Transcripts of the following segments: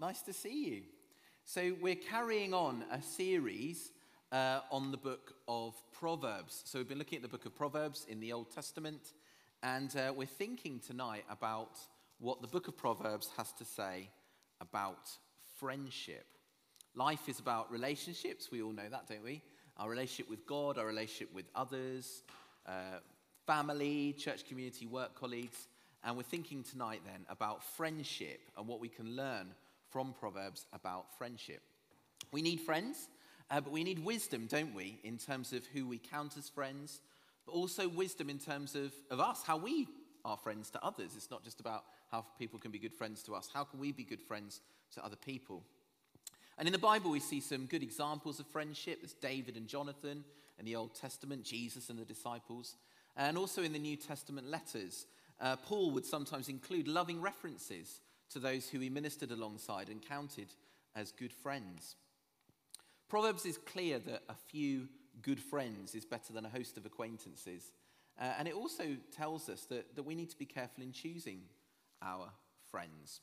Nice to see you. So, we're carrying on a series uh, on the book of Proverbs. So, we've been looking at the book of Proverbs in the Old Testament, and uh, we're thinking tonight about what the book of Proverbs has to say about friendship. Life is about relationships, we all know that, don't we? Our relationship with God, our relationship with others, uh, family, church community, work colleagues. And we're thinking tonight then about friendship and what we can learn from Proverbs about friendship. We need friends, uh, but we need wisdom, don't we, in terms of who we count as friends, but also wisdom in terms of, of us, how we are friends to others. It's not just about how people can be good friends to us, how can we be good friends to other people? And in the Bible, we see some good examples of friendship. There's David and Jonathan in the Old Testament, Jesus and the disciples. And also in the New Testament letters, uh, Paul would sometimes include loving references to those who he ministered alongside and counted as good friends. Proverbs is clear that a few good friends is better than a host of acquaintances. Uh, and it also tells us that, that we need to be careful in choosing our friends.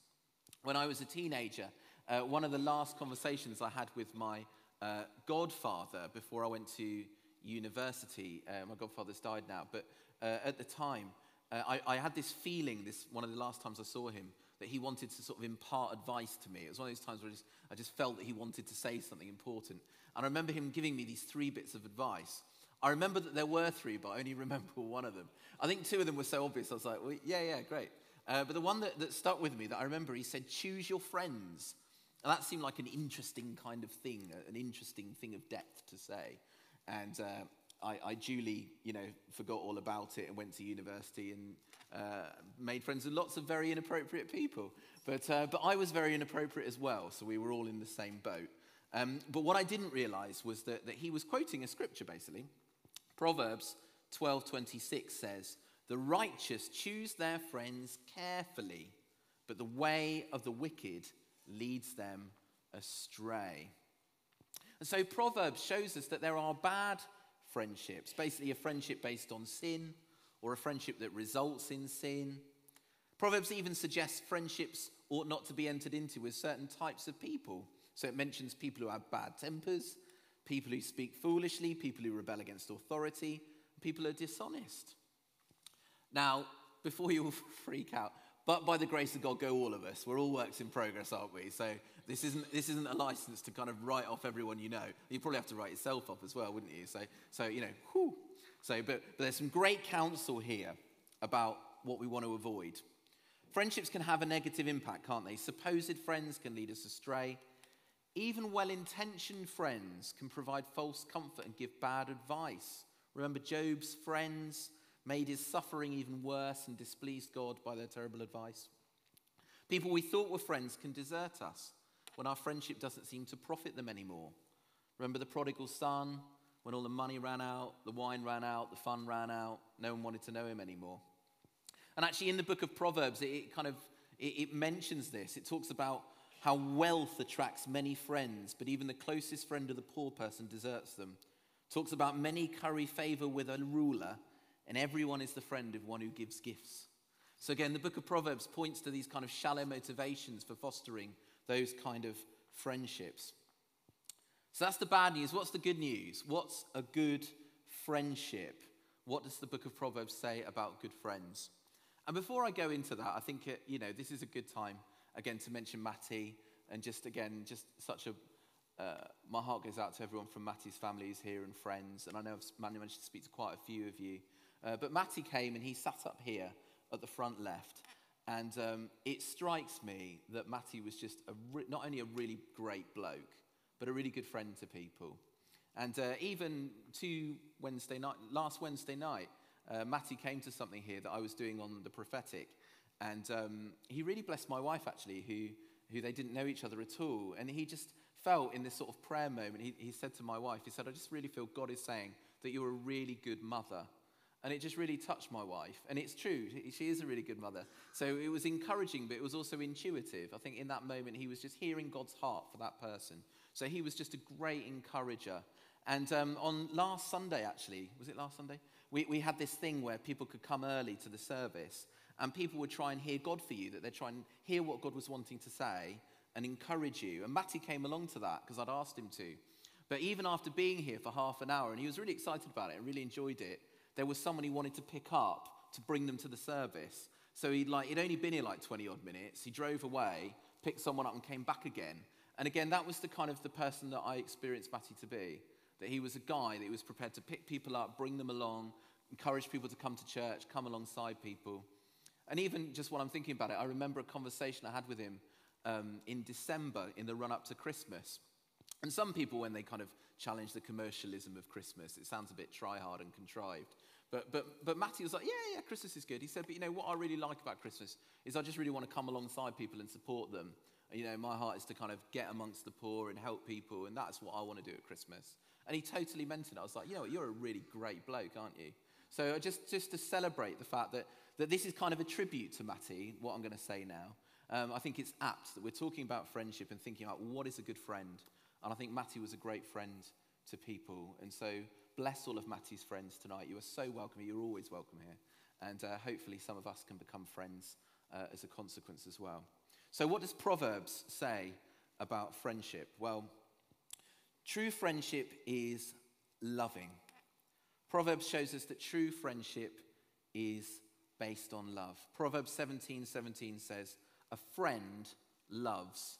When I was a teenager, uh, one of the last conversations I had with my uh, godfather before I went to university, uh, my godfather's died now, but uh, at the time, uh, I, I, had this feeling, this one of the last times I saw him, that he wanted to sort of impart advice to me. It was one of those times where I just, I just felt that he wanted to say something important. And I remember him giving me these three bits of advice. I remember that there were three, but I only remember one of them. I think two of them were so obvious, I was like, well, yeah, yeah, great. Uh, but the one that, that stuck with me that I remember, he said, choose your friends. And that seemed like an interesting kind of thing, an interesting thing of depth to say. And uh, I, I, duly, you know, forgot all about it and went to university and uh, made friends with lots of very inappropriate people. But, uh, but I was very inappropriate as well, so we were all in the same boat. Um, but what I didn't realize was that, that he was quoting a scripture, basically. Proverbs 12.26 says, The righteous choose their friends carefully, but the way of the wicked leads them astray. And so Proverbs shows us that there are bad friendships, basically, a friendship based on sin or a friendship that results in sin. Proverbs even suggests friendships ought not to be entered into with certain types of people. So it mentions people who have bad tempers, people who speak foolishly, people who rebel against authority, people who are dishonest. Now, before you all freak out, but by the grace of God, go all of us. We're all works in progress, aren't we? So this isn't, this isn't a license to kind of write off everyone you know. You probably have to write yourself off as well, wouldn't you? So, so you know, whew. So, but, but there's some great counsel here about what we want to avoid. Friendships can have a negative impact, can't they? Supposed friends can lead us astray. Even well intentioned friends can provide false comfort and give bad advice. Remember, Job's friends made his suffering even worse and displeased God by their terrible advice. People we thought were friends can desert us when our friendship doesn't seem to profit them anymore. Remember the prodigal son, when all the money ran out, the wine ran out, the fun ran out, no one wanted to know him anymore. And actually, in the book of Proverbs, it, it kind of it, it mentions this. It talks about how wealth attracts many friends, but even the closest friend of the poor person deserts them. It talks about many curry favor with a ruler, and everyone is the friend of one who gives gifts. So, again, the book of Proverbs points to these kind of shallow motivations for fostering those kind of friendships. So, that's the bad news. What's the good news? What's a good friendship? What does the book of Proverbs say about good friends? And before I go into that, I think, it, you know, this is a good time, again, to mention Matty and just, again, just such a uh, my heart goes out to everyone from Matty's family who's here and friends. And I know I've managed to speak to quite a few of you. Uh, but Matty came and he sat up here at the front left. And um, it strikes me that Matty was just re- not only a really great bloke, but a really good friend to people. And uh, even to Wednesday night, last Wednesday night, uh, Matty came to something here that I was doing on the prophetic. And um, he really blessed my wife, actually, who, who they didn't know each other at all. And he just felt in this sort of prayer moment, he, he said to my wife, he said, I just really feel God is saying that you're a really good mother and it just really touched my wife. And it's true, she is a really good mother. So it was encouraging, but it was also intuitive. I think in that moment, he was just hearing God's heart for that person. So he was just a great encourager. And um, on last Sunday, actually, was it last Sunday? We, we had this thing where people could come early to the service and people would try and hear God for you, that they'd try and hear what God was wanting to say and encourage you. And Matty came along to that because I'd asked him to. But even after being here for half an hour, and he was really excited about it and really enjoyed it, there was someone he wanted to pick up to bring them to the service. So he'd, like, he'd only been here like 20 odd minutes. He drove away, picked someone up, and came back again. And again, that was the kind of the person that I experienced Matty to be. That he was a guy that was prepared to pick people up, bring them along, encourage people to come to church, come alongside people. And even just while I'm thinking about it, I remember a conversation I had with him um, in December in the run up to Christmas. And some people, when they kind of challenge the commercialism of Christmas, it sounds a bit try hard and contrived. But, but, but Matty was like, yeah, yeah, Christmas is good. He said, but you know, what I really like about Christmas is I just really want to come alongside people and support them. You know, my heart is to kind of get amongst the poor and help people, and that's what I want to do at Christmas. And he totally meant it. I was like, you know what, you're a really great bloke, aren't you? So just, just to celebrate the fact that, that this is kind of a tribute to Matty, what I'm going to say now, um, I think it's apt that we're talking about friendship and thinking about what is a good friend. And I think Matty was a great friend to people. And so bless all of Matty's friends tonight. You are so welcome. You're always welcome here. And uh, hopefully some of us can become friends uh, as a consequence as well. So, what does Proverbs say about friendship? Well, true friendship is loving. Proverbs shows us that true friendship is based on love. Proverbs 17 17 says, A friend loves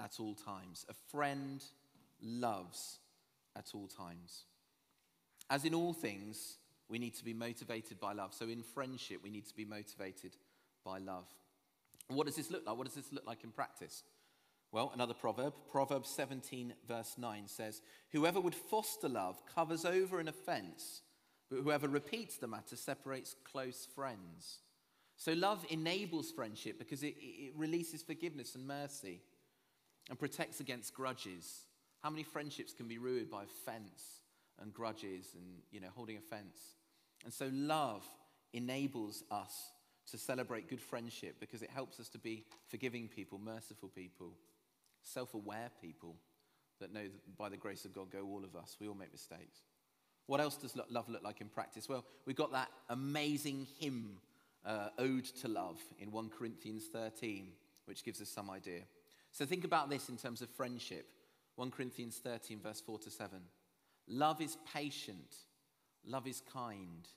at all times. A friend loves at all times. As in all things, we need to be motivated by love. So in friendship, we need to be motivated by love. What does this look like? What does this look like in practice? Well, another proverb, Proverbs 17, verse 9 says, Whoever would foster love covers over an offense, but whoever repeats the matter separates close friends. So love enables friendship because it, it releases forgiveness and mercy and protects against grudges. How many friendships can be ruined by offense and grudges and, you know, holding offense? And so love enables us to celebrate good friendship because it helps us to be forgiving people, merciful people, self aware people that know that by the grace of God go all of us. We all make mistakes. What else does love look like in practice? Well, we've got that amazing hymn, uh, Ode to Love, in 1 Corinthians 13, which gives us some idea. So think about this in terms of friendship. 1 Corinthians 13, verse 4 to 7. Love is patient, love is kind.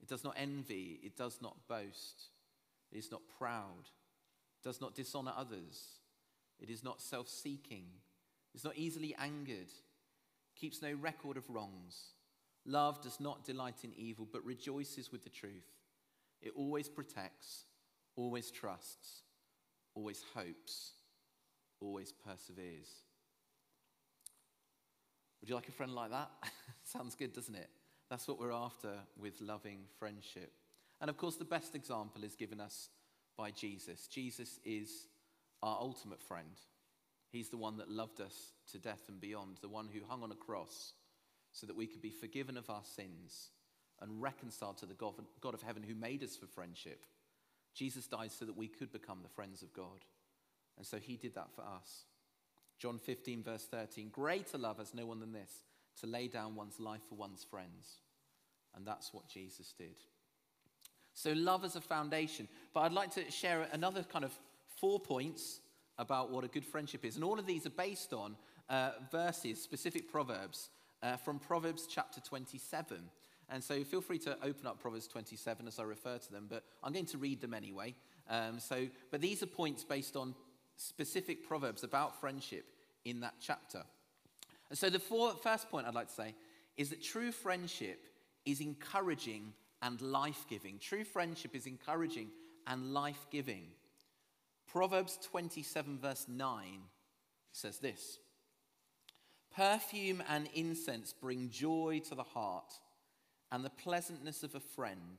It does not envy, it does not boast, it is not proud, it does not dishonor others, it is not self seeking, it is not easily angered, keeps no record of wrongs. Love does not delight in evil, but rejoices with the truth. It always protects, always trusts, always hopes, always perseveres. Would you like a friend like that? Sounds good, doesn't it? That's what we're after with loving friendship. And of course, the best example is given us by Jesus. Jesus is our ultimate friend. He's the one that loved us to death and beyond, the one who hung on a cross so that we could be forgiven of our sins and reconciled to the God of heaven who made us for friendship. Jesus died so that we could become the friends of God. And so he did that for us. John 15, verse 13 Greater love has no one than this, to lay down one's life for one's friends. And that's what Jesus did. So, love as a foundation. But I'd like to share another kind of four points about what a good friendship is. And all of these are based on uh, verses, specific proverbs uh, from Proverbs chapter 27. And so feel free to open up Proverbs 27 as I refer to them, but I'm going to read them anyway. Um, so, but these are points based on specific proverbs about friendship in that chapter. And so, the four, first point I'd like to say is that true friendship is encouraging and life giving. True friendship is encouraging and life giving. Proverbs 27, verse 9 says this Perfume and incense bring joy to the heart, and the pleasantness of a friend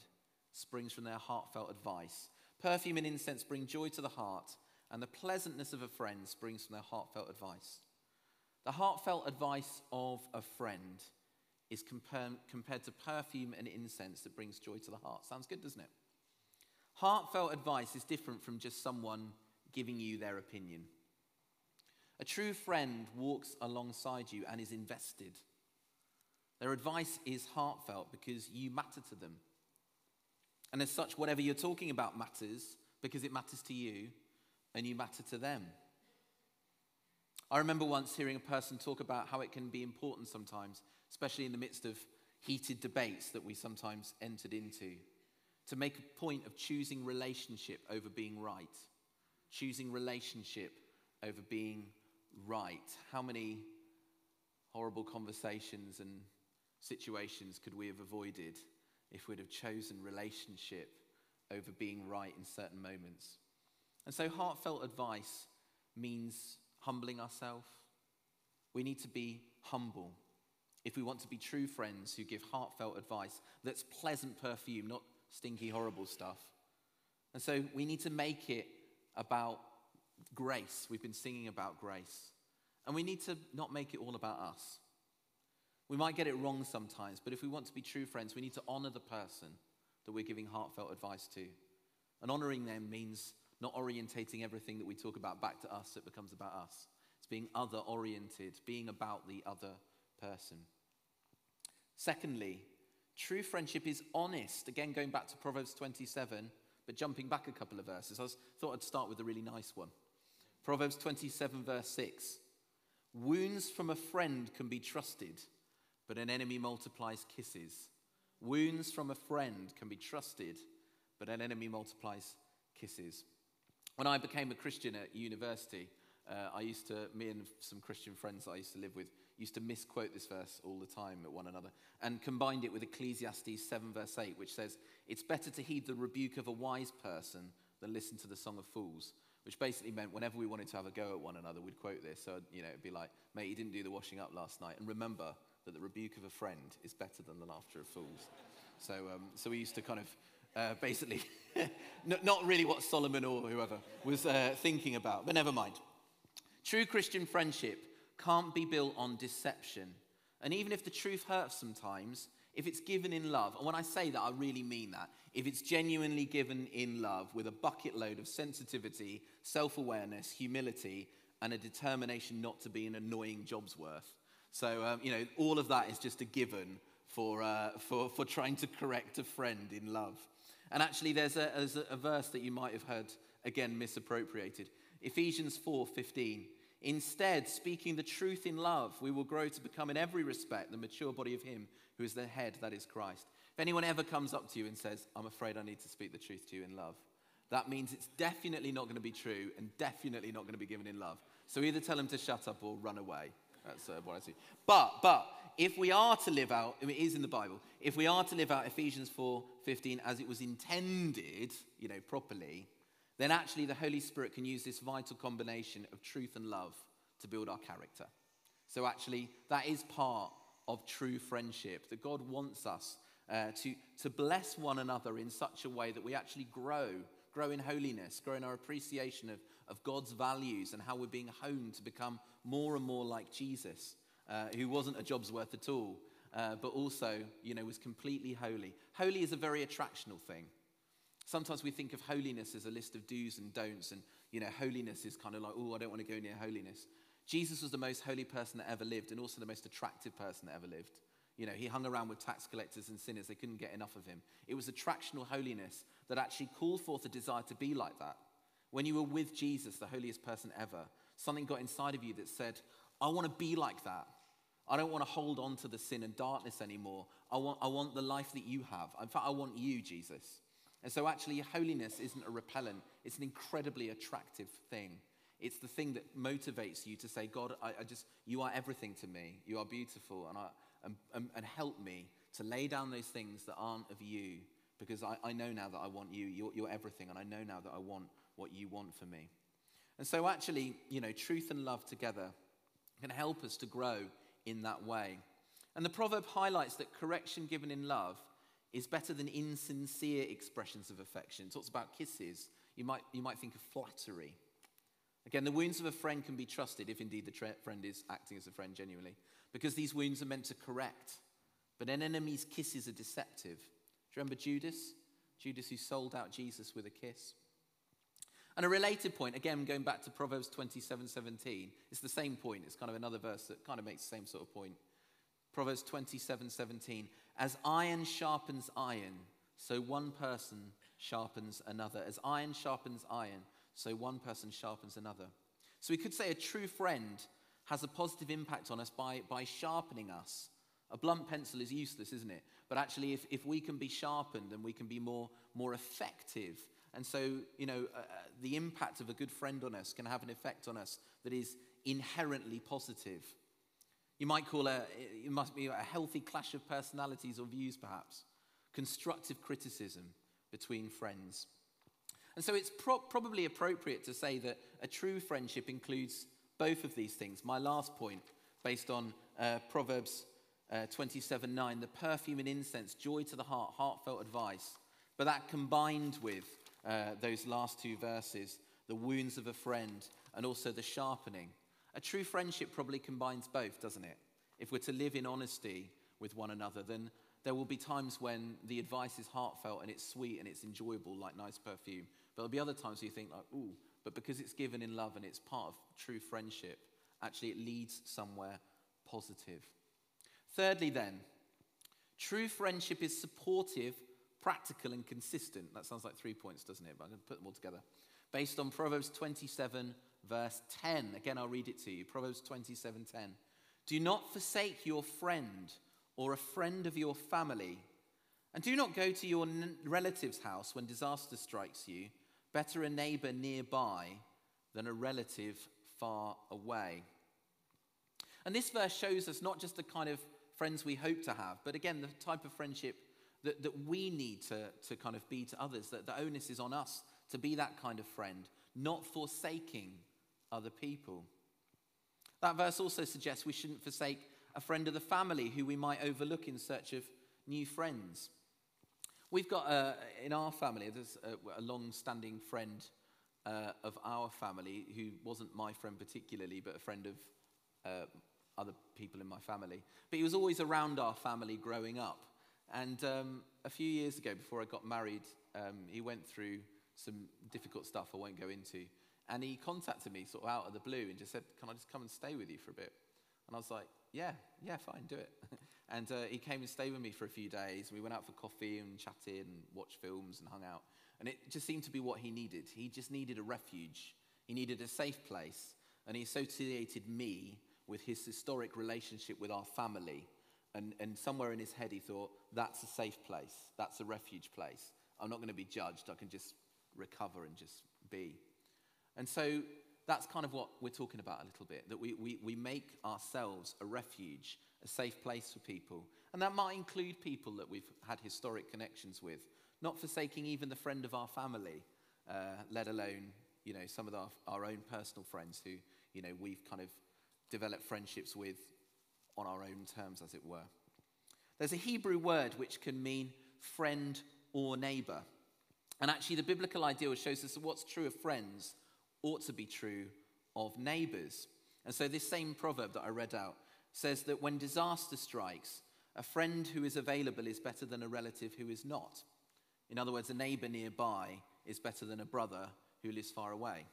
springs from their heartfelt advice. Perfume and incense bring joy to the heart, and the pleasantness of a friend springs from their heartfelt advice. The heartfelt advice of a friend is compared to perfume and incense that brings joy to the heart. Sounds good, doesn't it? Heartfelt advice is different from just someone giving you their opinion. A true friend walks alongside you and is invested. Their advice is heartfelt because you matter to them. And as such, whatever you're talking about matters because it matters to you and you matter to them. I remember once hearing a person talk about how it can be important sometimes, especially in the midst of heated debates that we sometimes entered into, to make a point of choosing relationship over being right. Choosing relationship over being right. How many horrible conversations and situations could we have avoided if we'd have chosen relationship over being right in certain moments? And so, heartfelt advice means humbling ourselves. We need to be humble if we want to be true friends who give heartfelt advice that's pleasant perfume, not stinky, horrible stuff. And so we need to make it about grace. We've been singing about grace. And we need to not make it all about us. We might get it wrong sometimes, but if we want to be true friends, we need to honor the person that we're giving heartfelt advice to. And honoring them means not orientating everything that we talk about back to us, it becomes about us. It's being other oriented, being about the other person. Secondly, true friendship is honest. Again, going back to Proverbs 27, but jumping back a couple of verses. I thought I'd start with a really nice one. Proverbs 27, verse 6. Wounds from a friend can be trusted, but an enemy multiplies kisses. Wounds from a friend can be trusted, but an enemy multiplies kisses. When I became a Christian at university, uh, I used to, me and some Christian friends that I used to live with, used to misquote this verse all the time at one another and combined it with Ecclesiastes 7, verse 8, which says, It's better to heed the rebuke of a wise person than listen to the song of fools. Which basically meant whenever we wanted to have a go at one another, we'd quote this. So, you know, it'd be like, mate, you didn't do the washing up last night. And remember that the rebuke of a friend is better than the laughter of fools. So, um, so we used to kind of uh, basically, not really what Solomon or whoever was uh, thinking about, but never mind. True Christian friendship can't be built on deception. And even if the truth hurts sometimes, if it's given in love, and when I say that, I really mean that, if it's genuinely given in love with a bucket load of sensitivity, self awareness, humility, and a determination not to be an annoying Jobsworth. So, um, you know, all of that is just a given for, uh, for, for trying to correct a friend in love. And actually, there's a, there's a verse that you might have heard, again, misappropriated. Ephesians 4 15. Instead, speaking the truth in love, we will grow to become in every respect the mature body of Him who is the head, that is Christ. If anyone ever comes up to you and says, I'm afraid I need to speak the truth to you in love, that means it's definitely not going to be true and definitely not going to be given in love. So either tell them to shut up or run away. That's uh, what I see. But, but, if we are to live out, it is in the Bible, if we are to live out Ephesians 4 15 as it was intended, you know, properly, then actually the Holy Spirit can use this vital combination of truth and love to build our character. So, actually, that is part of true friendship, that God wants us uh, to, to bless one another in such a way that we actually grow, grow in holiness, grow in our appreciation of, of God's values and how we're being honed to become more and more like Jesus, uh, who wasn't a Jobsworth at all, uh, but also, you know, was completely holy. Holy is a very attractional thing. Sometimes we think of holiness as a list of do's and don'ts, and you know, holiness is kind of like, oh, I don't want to go near holiness. Jesus was the most holy person that ever lived, and also the most attractive person that ever lived. You know, he hung around with tax collectors and sinners. They couldn't get enough of him. It was attractional holiness that actually called forth a desire to be like that. When you were with Jesus, the holiest person ever, something got inside of you that said, I want to be like that. I don't want to hold on to the sin and darkness anymore. I want, I want the life that you have. In fact, I want you, Jesus. And so, actually, holiness isn't a repellent, it's an incredibly attractive thing. It's the thing that motivates you to say, God, I, I just, you are everything to me. You are beautiful, and, I, and, and, help me to lay down those things that aren't of you because I, I know now that I want you. You're, you're everything, and I know now that I want what you want for me. And so, actually, you know, truth and love together can help us to grow in that way. And the proverb highlights that correction given in love is better than insincere expressions of affection. It talks about kisses. You might, you might think of flattery. Again, the wounds of a friend can be trusted if indeed the tra- friend is acting as a friend genuinely, because these wounds are meant to correct. But an enemy's kisses are deceptive. Do you remember Judas? Judas who sold out Jesus with a kiss. And a related point, again, going back to Proverbs 27 17, it's the same point. It's kind of another verse that kind of makes the same sort of point. Proverbs 27 17. As iron sharpens iron, so one person sharpens another. As iron sharpens iron, so one person sharpens another. So we could say a true friend has a positive impact on us by, by sharpening us. A blunt pencil is useless, isn't it? But actually, if, if we can be sharpened and we can be more, more effective, and so, you know, uh, uh the impact of a good friend on us can have an effect on us that is inherently positive. You might call a, it must be a healthy clash of personalities or views, perhaps. Constructive criticism between friends. And so it's pro- probably appropriate to say that a true friendship includes both of these things. My last point, based on uh, Proverbs uh, 27 9, the perfume and incense, joy to the heart, heartfelt advice. But that combined with uh, those last two verses, the wounds of a friend, and also the sharpening. A true friendship probably combines both, doesn't it? If we're to live in honesty with one another, then there will be times when the advice is heartfelt and it's sweet and it's enjoyable, like nice perfume. But there'll be other times you think, like, ooh, but because it's given in love and it's part of true friendship, actually it leads somewhere positive. Thirdly, then, true friendship is supportive, practical, and consistent. That sounds like three points, doesn't it? But I'm going to put them all together. Based on Proverbs 27, verse 10. Again, I'll read it to you. Proverbs 27, 10. Do not forsake your friend or a friend of your family. And do not go to your n- relative's house when disaster strikes you. Better a neighbor nearby than a relative far away. And this verse shows us not just the kind of friends we hope to have, but again, the type of friendship that, that we need to, to kind of be to others, that the onus is on us to be that kind of friend, not forsaking other people. That verse also suggests we shouldn't forsake a friend of the family who we might overlook in search of new friends. We've got uh, in our family, there's a, a long standing friend uh, of our family who wasn't my friend particularly, but a friend of uh, other people in my family. But he was always around our family growing up. And um, a few years ago, before I got married, um, he went through some difficult stuff I won't go into. And he contacted me sort of out of the blue and just said, Can I just come and stay with you for a bit? And I was like, Yeah, yeah, fine, do it. and uh, he came and stayed with me for a few days. We went out for coffee and chatted and watched films and hung out. And it just seemed to be what he needed. He just needed a refuge, he needed a safe place. And he associated me with his historic relationship with our family. And, and somewhere in his head, he thought, That's a safe place, that's a refuge place. I'm not going to be judged, I can just recover and just be. And so that's kind of what we're talking about a little bit that we, we, we make ourselves a refuge, a safe place for people. And that might include people that we've had historic connections with, not forsaking even the friend of our family, uh, let alone you know, some of our, our own personal friends who you know, we've kind of developed friendships with on our own terms, as it were. There's a Hebrew word which can mean friend or neighbor. And actually, the biblical ideal shows us that what's true of friends ought to be true of neighbors. And so, this same proverb that I read out says that when disaster strikes, a friend who is available is better than a relative who is not. In other words, a neighbor nearby is better than a brother who lives far away.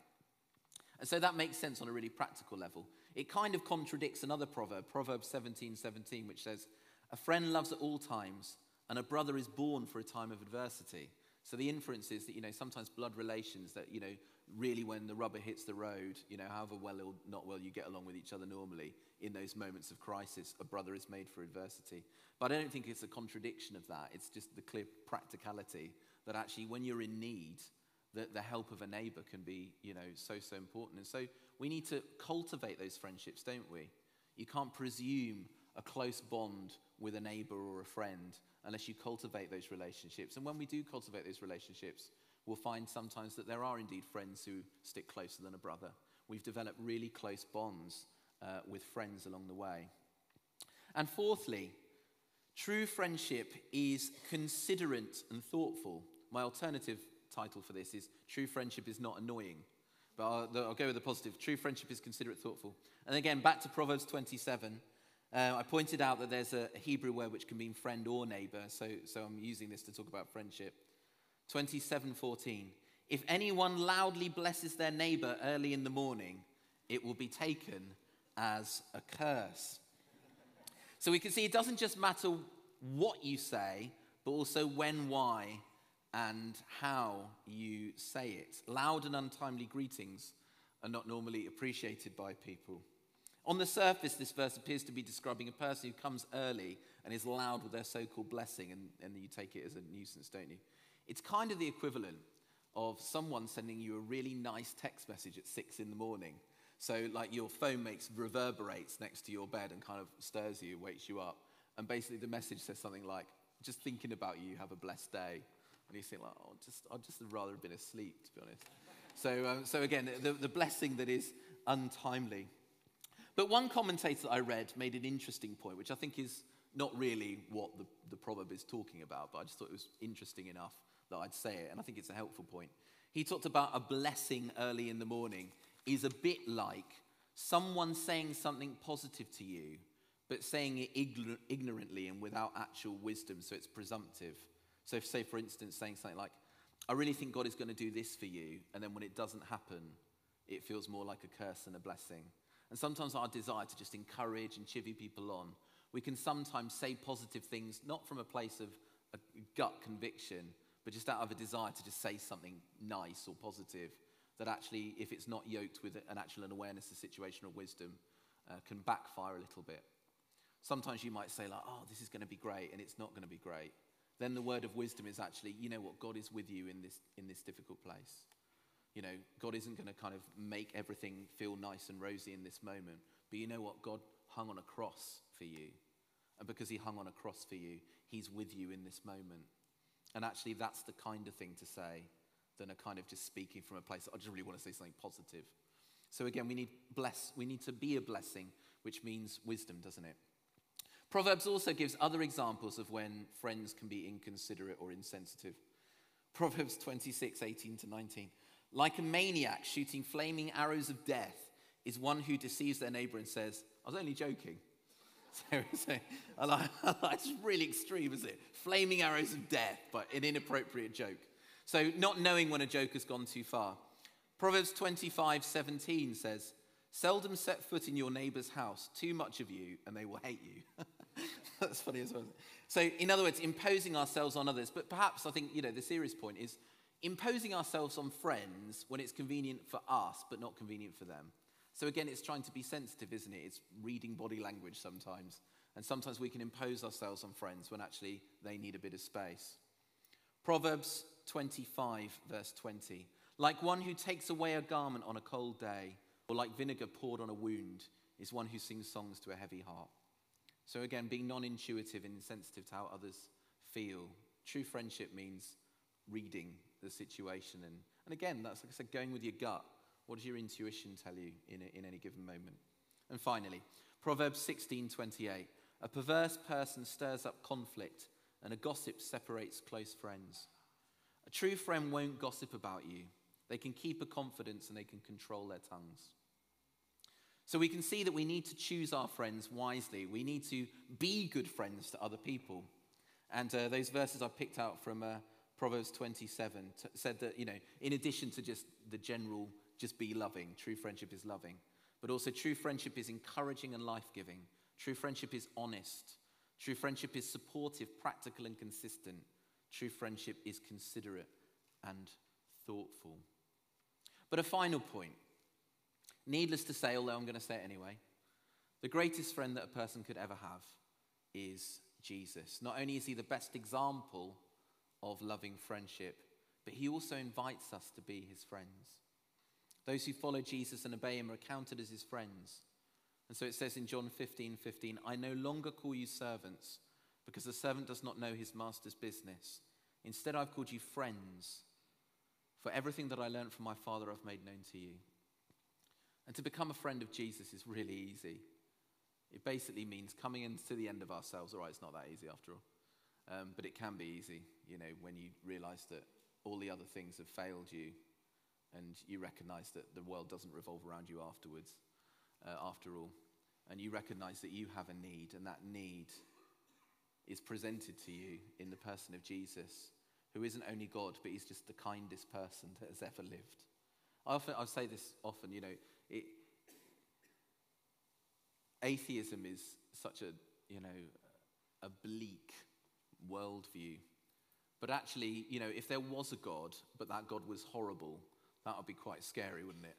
And so that makes sense on a really practical level. It kind of contradicts another proverb, Proverbs 17 17, which says, A friend loves at all times, and a brother is born for a time of adversity. So the inference is that, you know, sometimes blood relations that, you know, really when the rubber hits the road, you know, however well or not well you get along with each other normally, in those moments of crisis, a brother is made for adversity. But I don't think it's a contradiction of that. It's just the clear practicality that actually when you're in need, the, the help of a neighbor can be, you know, so, so important. And so we need to cultivate those friendships, don't we? You can't presume a close bond with a neighbor or a friend unless you cultivate those relationships. And when we do cultivate those relationships, we'll find sometimes that there are indeed friends who stick closer than a brother. We've developed really close bonds uh, with friends along the way. And fourthly, true friendship is considerate and thoughtful. My alternative title for this is True Friendship is Not Annoying. But I'll, I'll go with the positive. True friendship is considerate, thoughtful. And again, back to Proverbs 27. Uh, I pointed out that there's a Hebrew word which can mean friend or neighbor, so, so I'm using this to talk about friendship. 27:14. If anyone loudly blesses their neighbor early in the morning, it will be taken as a curse. So we can see it doesn't just matter what you say, but also when, why, and how you say it. Loud and untimely greetings are not normally appreciated by people. On the surface, this verse appears to be describing a person who comes early and is loud with their so called blessing, and, and you take it as a nuisance, don't you? It's kind of the equivalent of someone sending you a really nice text message at six in the morning. So, like your phone makes reverberates next to your bed and kind of stirs you, wakes you up. And basically, the message says something like, just thinking about you, have a blessed day. And you think, like, oh, just, I'd just rather have been asleep, to be honest. So, um, so again, the, the blessing that is untimely. But one commentator that I read made an interesting point, which I think is not really what the, the proverb is talking about, but I just thought it was interesting enough that I'd say it, and I think it's a helpful point. He talked about a blessing early in the morning is a bit like someone saying something positive to you, but saying it ignorantly and without actual wisdom, so it's presumptive. So, if, say, for instance, saying something like, I really think God is going to do this for you, and then when it doesn't happen, it feels more like a curse than a blessing. And sometimes our desire to just encourage and chivvy people on, we can sometimes say positive things, not from a place of a gut conviction, but just out of a desire to just say something nice or positive that actually, if it's not yoked with an actual awareness of situational wisdom, uh, can backfire a little bit. Sometimes you might say, like, oh, this is going to be great, and it's not going to be great. Then the word of wisdom is actually, you know what, God is with you in this, in this difficult place. You know, God isn't going to kind of make everything feel nice and rosy in this moment. But you know what? God hung on a cross for you. And because he hung on a cross for you, he's with you in this moment. And actually, that's the kind of thing to say than a kind of just speaking from a place, that I just really want to say something positive. So again, we need bless, we need to be a blessing, which means wisdom, doesn't it? Proverbs also gives other examples of when friends can be inconsiderate or insensitive. Proverbs 26, 18 to 19. Like a maniac shooting flaming arrows of death is one who deceives their neighbor and says, I was only joking. So, so it's really extreme, isn't it? Flaming arrows of death, but an inappropriate joke. So, not knowing when a joke has gone too far. Proverbs 25 17 says, Seldom set foot in your neighbor's house, too much of you, and they will hate you. That's funny as well. So, in other words, imposing ourselves on others. But perhaps I think, you know, the serious point is imposing ourselves on friends when it's convenient for us, but not convenient for them. So again, it's trying to be sensitive, isn't it? It's reading body language sometimes. And sometimes we can impose ourselves on friends when actually they need a bit of space. Proverbs 25, verse 20. Like one who takes away a garment on a cold day, or like vinegar poured on a wound, is one who sings songs to a heavy heart. So again, being non intuitive and insensitive to how others feel. True friendship means reading the situation. And, and again, that's like I said, going with your gut. What does your intuition tell you in, a, in any given moment? And finally, Proverbs 16:28. A perverse person stirs up conflict, and a gossip separates close friends. A true friend won't gossip about you. They can keep a confidence and they can control their tongues. So we can see that we need to choose our friends wisely. We need to be good friends to other people. And uh, those verses I picked out from uh, Proverbs 27 t- said that, you know, in addition to just the general just be loving. True friendship is loving. But also, true friendship is encouraging and life giving. True friendship is honest. True friendship is supportive, practical, and consistent. True friendship is considerate and thoughtful. But a final point. Needless to say, although I'm going to say it anyway, the greatest friend that a person could ever have is Jesus. Not only is he the best example of loving friendship, but he also invites us to be his friends. Those who follow Jesus and obey him are counted as his friends. And so it says in John 15 15, I no longer call you servants, because the servant does not know his master's business. Instead, I've called you friends, for everything that I learned from my Father I've made known to you. And to become a friend of Jesus is really easy. It basically means coming into the end of ourselves. All right, it's not that easy after all. Um, but it can be easy, you know, when you realize that all the other things have failed you and you recognize that the world doesn't revolve around you afterwards, uh, after all. And you recognize that you have a need, and that need is presented to you in the person of Jesus, who isn't only God, but he's just the kindest person that has ever lived. I often I say this often, you know, it, atheism is such a, you know, a bleak worldview. But actually, you know, if there was a God, but that God was horrible, that would be quite scary, wouldn't it?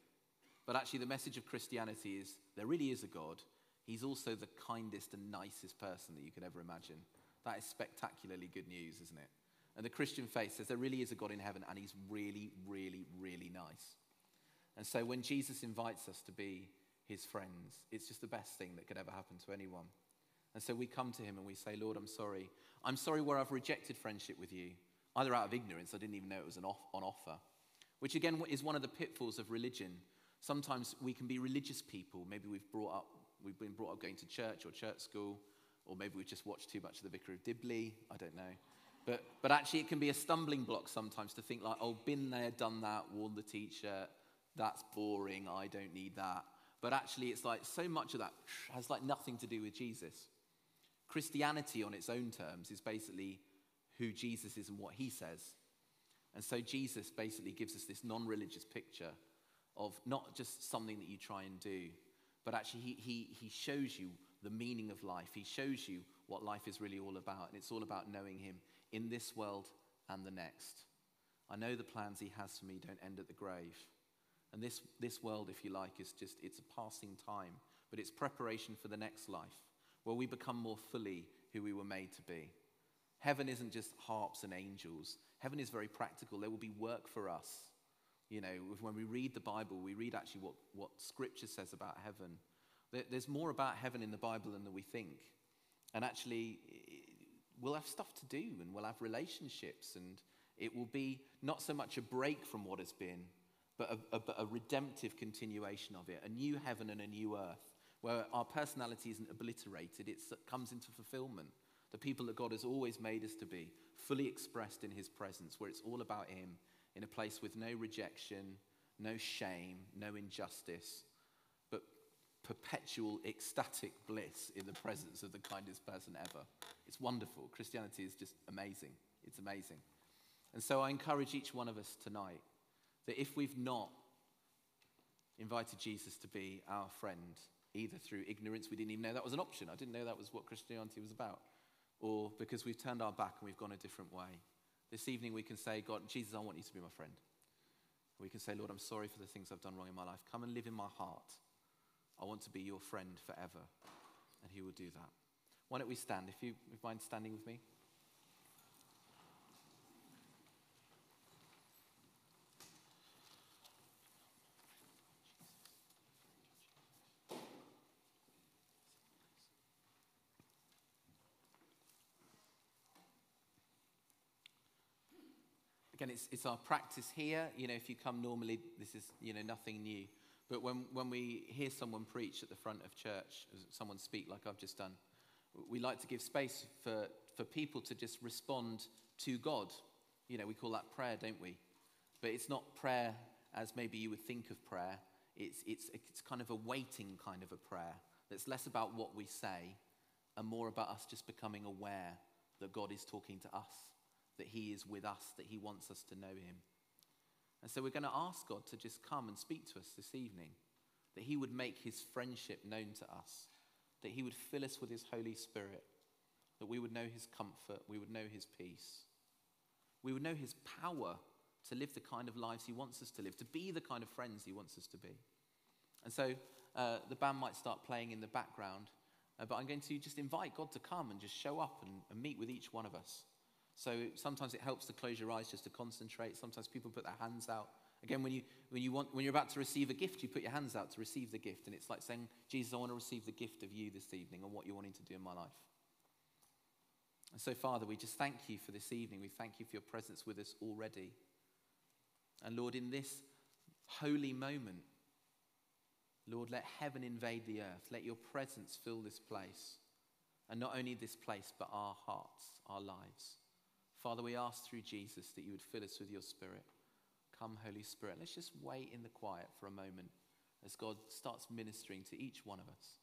But actually, the message of Christianity is there really is a God. He's also the kindest and nicest person that you could ever imagine. That is spectacularly good news, isn't it? And the Christian faith says there really is a God in heaven, and he's really, really, really nice. And so when Jesus invites us to be his friends, it's just the best thing that could ever happen to anyone. And so we come to him and we say, Lord, I'm sorry. I'm sorry where I've rejected friendship with you, either out of ignorance, I didn't even know it was an off- on offer, which again is one of the pitfalls of religion. Sometimes we can be religious people. Maybe we've brought up, we've been brought up going to church or church school, or maybe we've just watched too much of the Vicar of Dibley. I don't know. But, but actually, it can be a stumbling block sometimes to think like, oh, been there, done that, worn the t-shirt. That's boring. I don't need that. But actually, it's like so much of that has like nothing to do with Jesus. Christianity, on its own terms, is basically who Jesus is and what he says. And so Jesus basically gives us this non religious picture of not just something that you try and do, but actually he, he, he shows you the meaning of life. He shows you what life is really all about. And it's all about knowing him in this world and the next. I know the plans he has for me don't end at the grave. And this, this world, if you like, is just, it's a passing time, but it's preparation for the next life where we become more fully who we were made to be. Heaven isn't just harps and angels. Heaven is very practical. There will be work for us. You know, when we read the Bible, we read actually what, what Scripture says about heaven. There's more about heaven in the Bible than we think. And actually, we'll have stuff to do and we'll have relationships, and it will be not so much a break from what has been, but a, a, a redemptive continuation of it, a new heaven and a new earth where our personality isn't obliterated, it comes into fulfillment. The people that God has always made us to be, fully expressed in His presence, where it's all about Him, in a place with no rejection, no shame, no injustice, but perpetual ecstatic bliss in the presence of the kindest person ever. It's wonderful. Christianity is just amazing. It's amazing. And so I encourage each one of us tonight that if we've not invited Jesus to be our friend, either through ignorance, we didn't even know that was an option. I didn't know that was what Christianity was about, or because we've turned our back and we've gone a different way. This evening we can say, God, Jesus, I want you to be my friend. We can say, Lord, I'm sorry for the things I've done wrong in my life. Come and live in my heart. I want to be your friend forever. And he will do that. Why don't we stand? If you mind standing with me. It's, it's our practice here. You know, if you come normally, this is, you know, nothing new. But when, when we hear someone preach at the front of church, someone speak like I've just done, we like to give space for, for people to just respond to God. You know, we call that prayer, don't we? But it's not prayer as maybe you would think of prayer. It's, it's, it's kind of a waiting kind of a prayer that's less about what we say and more about us just becoming aware that God is talking to us that He is with us, that He wants us to know Him. And so we're going to ask God to just come and speak to us this evening, that He would make His friendship known to us, that He would fill us with His Holy Spirit, that we would know His comfort, we would know His peace, we would know His power to live the kind of lives He wants us to live, to be the kind of friends He wants us to be. And so uh, the band might start playing in the background, uh, but I'm going to just invite God to come and just show up and, and meet with each one of us. So sometimes it helps to close your eyes just to concentrate. Sometimes people put their hands out. Again, when, you, when, you want, when you're about to receive a gift, you put your hands out to receive the gift. And it's like saying, Jesus, I want to receive the gift of you this evening and what you're wanting to do in my life. And so, Father, we just thank you for this evening. We thank you for your presence with us already. And Lord, in this holy moment, Lord, let heaven invade the earth. Let your presence fill this place. And not only this place, but our hearts, our lives. Father, we ask through Jesus that you would fill us with your Spirit. Come, Holy Spirit. Let's just wait in the quiet for a moment as God starts ministering to each one of us.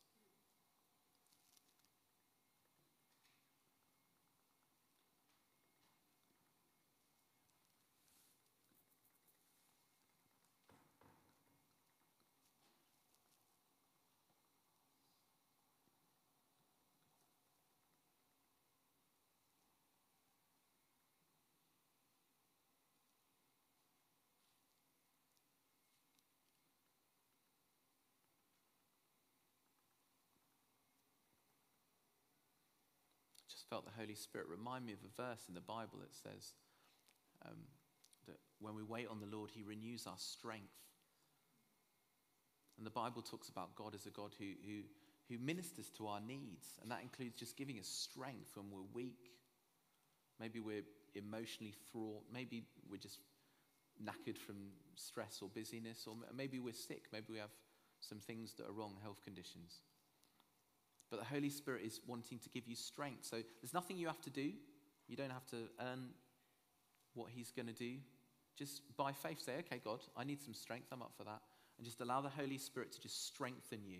Felt the Holy Spirit remind me of a verse in the Bible that says um, that when we wait on the Lord, He renews our strength. And the Bible talks about God as a God who, who, who ministers to our needs, and that includes just giving us strength when we're weak. Maybe we're emotionally fraught. Maybe we're just knackered from stress or busyness, or maybe we're sick. Maybe we have some things that are wrong, health conditions. But the Holy Spirit is wanting to give you strength. So there's nothing you have to do. You don't have to earn what He's going to do. Just by faith say, okay, God, I need some strength. I'm up for that. And just allow the Holy Spirit to just strengthen you,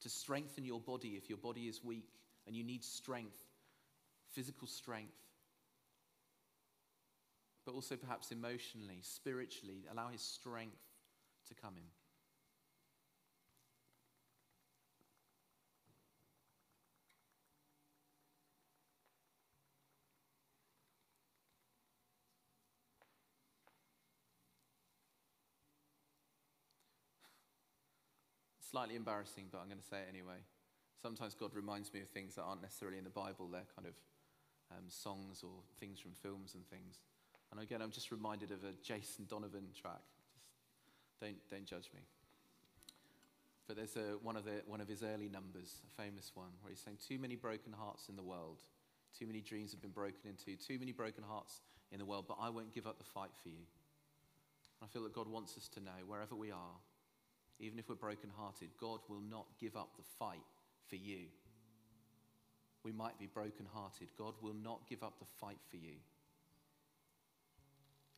to strengthen your body if your body is weak and you need strength, physical strength. But also perhaps emotionally, spiritually, allow His strength to come in. Slightly embarrassing, but I'm going to say it anyway. Sometimes God reminds me of things that aren't necessarily in the Bible. They're kind of um, songs or things from films and things. And again, I'm just reminded of a Jason Donovan track. Just don't, don't judge me. But there's a, one, of the, one of his early numbers, a famous one, where he's saying, Too many broken hearts in the world. Too many dreams have been broken into. Too many broken hearts in the world, but I won't give up the fight for you. I feel that God wants us to know, wherever we are, even if we're brokenhearted, God will not give up the fight for you. We might be brokenhearted. God will not give up the fight for you.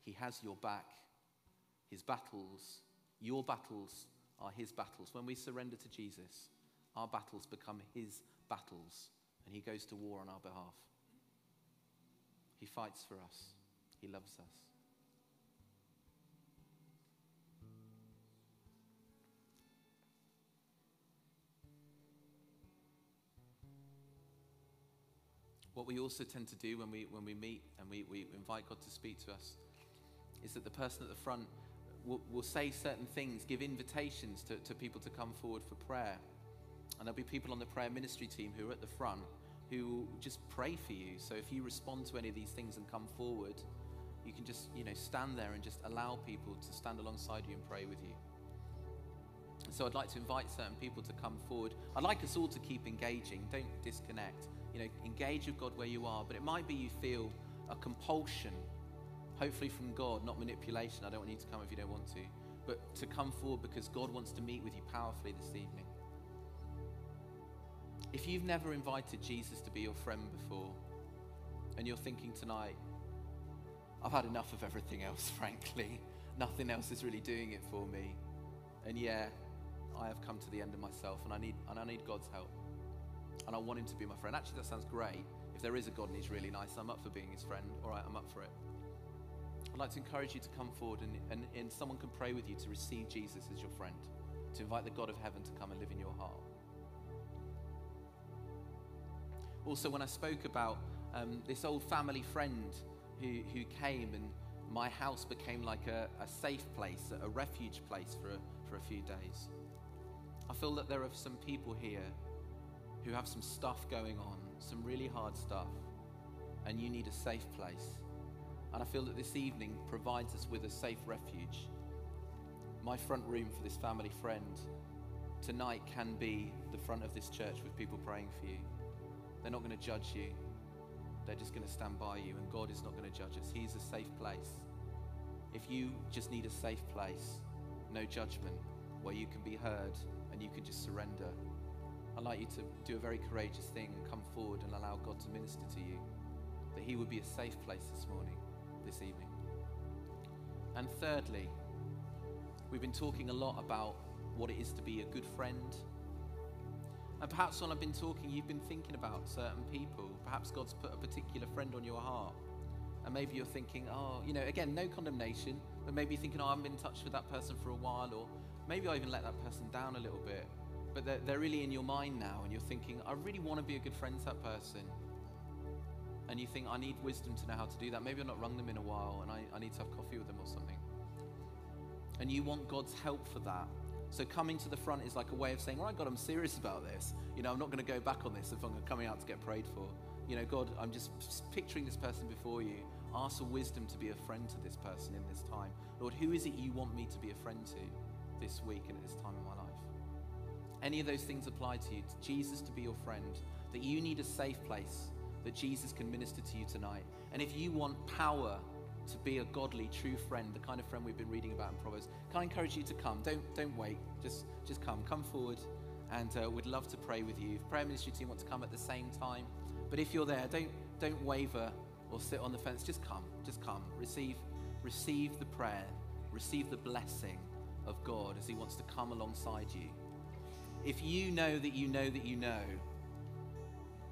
He has your back. His battles, your battles, are His battles. When we surrender to Jesus, our battles become His battles, and He goes to war on our behalf. He fights for us, He loves us. What we also tend to do when we, when we meet and we, we invite God to speak to us is that the person at the front will, will say certain things, give invitations to, to people to come forward for prayer. And there'll be people on the prayer ministry team who are at the front who will just pray for you. So if you respond to any of these things and come forward, you can just, you know, stand there and just allow people to stand alongside you and pray with you. So I'd like to invite certain people to come forward. I'd like us all to keep engaging. Don't disconnect you know, engage with God where you are, but it might be you feel a compulsion, hopefully from God, not manipulation. I don't want you to come if you don't want to, but to come forward because God wants to meet with you powerfully this evening. If you've never invited Jesus to be your friend before, and you're thinking tonight, I've had enough of everything else, frankly. Nothing else is really doing it for me. And yeah, I have come to the end of myself and I need, and I need God's help and I want him to be my friend. Actually, that sounds great. If there is a God and he's really nice, I'm up for being his friend. All right, I'm up for it. I'd like to encourage you to come forward and, and, and someone can pray with you to receive Jesus as your friend, to invite the God of heaven to come and live in your heart. Also, when I spoke about um, this old family friend who, who came and my house became like a, a safe place, a refuge place for a, for a few days. I feel that there are some people here who have some stuff going on, some really hard stuff, and you need a safe place. And I feel that this evening provides us with a safe refuge. My front room for this family friend tonight can be the front of this church with people praying for you. They're not going to judge you, they're just going to stand by you, and God is not going to judge us. He's a safe place. If you just need a safe place, no judgment, where you can be heard and you can just surrender I'd like you to do a very courageous thing and come forward and allow God to minister to you, that He would be a safe place this morning, this evening. And thirdly, we've been talking a lot about what it is to be a good friend. And perhaps when I've been talking, you've been thinking about certain people. Perhaps God's put a particular friend on your heart. And maybe you're thinking, oh, you know, again, no condemnation, but maybe you're thinking, oh, I haven't been in touch with that person for a while, or maybe I even let that person down a little bit but they're, they're really in your mind now, and you're thinking, I really want to be a good friend to that person. And you think, I need wisdom to know how to do that. Maybe I've not rung them in a while, and I, I need to have coffee with them or something. And you want God's help for that. So coming to the front is like a way of saying, right, God, I'm serious about this. You know, I'm not going to go back on this if I'm coming out to get prayed for. you know, God, I'm just picturing this person before you. Ask for wisdom to be a friend to this person in this time. Lord, who is it you want me to be a friend to this week and at this time in my life? Any of those things apply to you, to Jesus to be your friend, that you need a safe place that Jesus can minister to you tonight. And if you want power to be a godly, true friend, the kind of friend we've been reading about in Proverbs, can I encourage you to come? Don't, don't wait. Just, just come. Come forward, and uh, we'd love to pray with you. If prayer ministry team want to come at the same time, but if you're there, don't, don't waver or sit on the fence. Just come. Just come. Receive, receive the prayer. Receive the blessing of God as He wants to come alongside you. If you know that you know that you know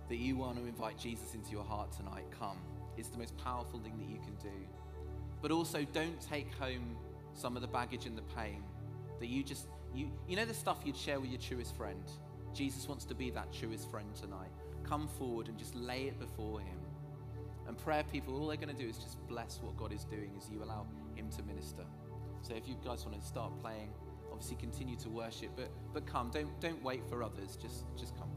that you want to invite Jesus into your heart tonight, come. It's the most powerful thing that you can do. But also, don't take home some of the baggage and the pain that you just, you, you know, the stuff you'd share with your truest friend. Jesus wants to be that truest friend tonight. Come forward and just lay it before Him. And prayer people, all they're going to do is just bless what God is doing as you allow Him to minister. So if you guys want to start playing, obviously continue to worship, but, but come. Don't, don't wait for others. Just, just come.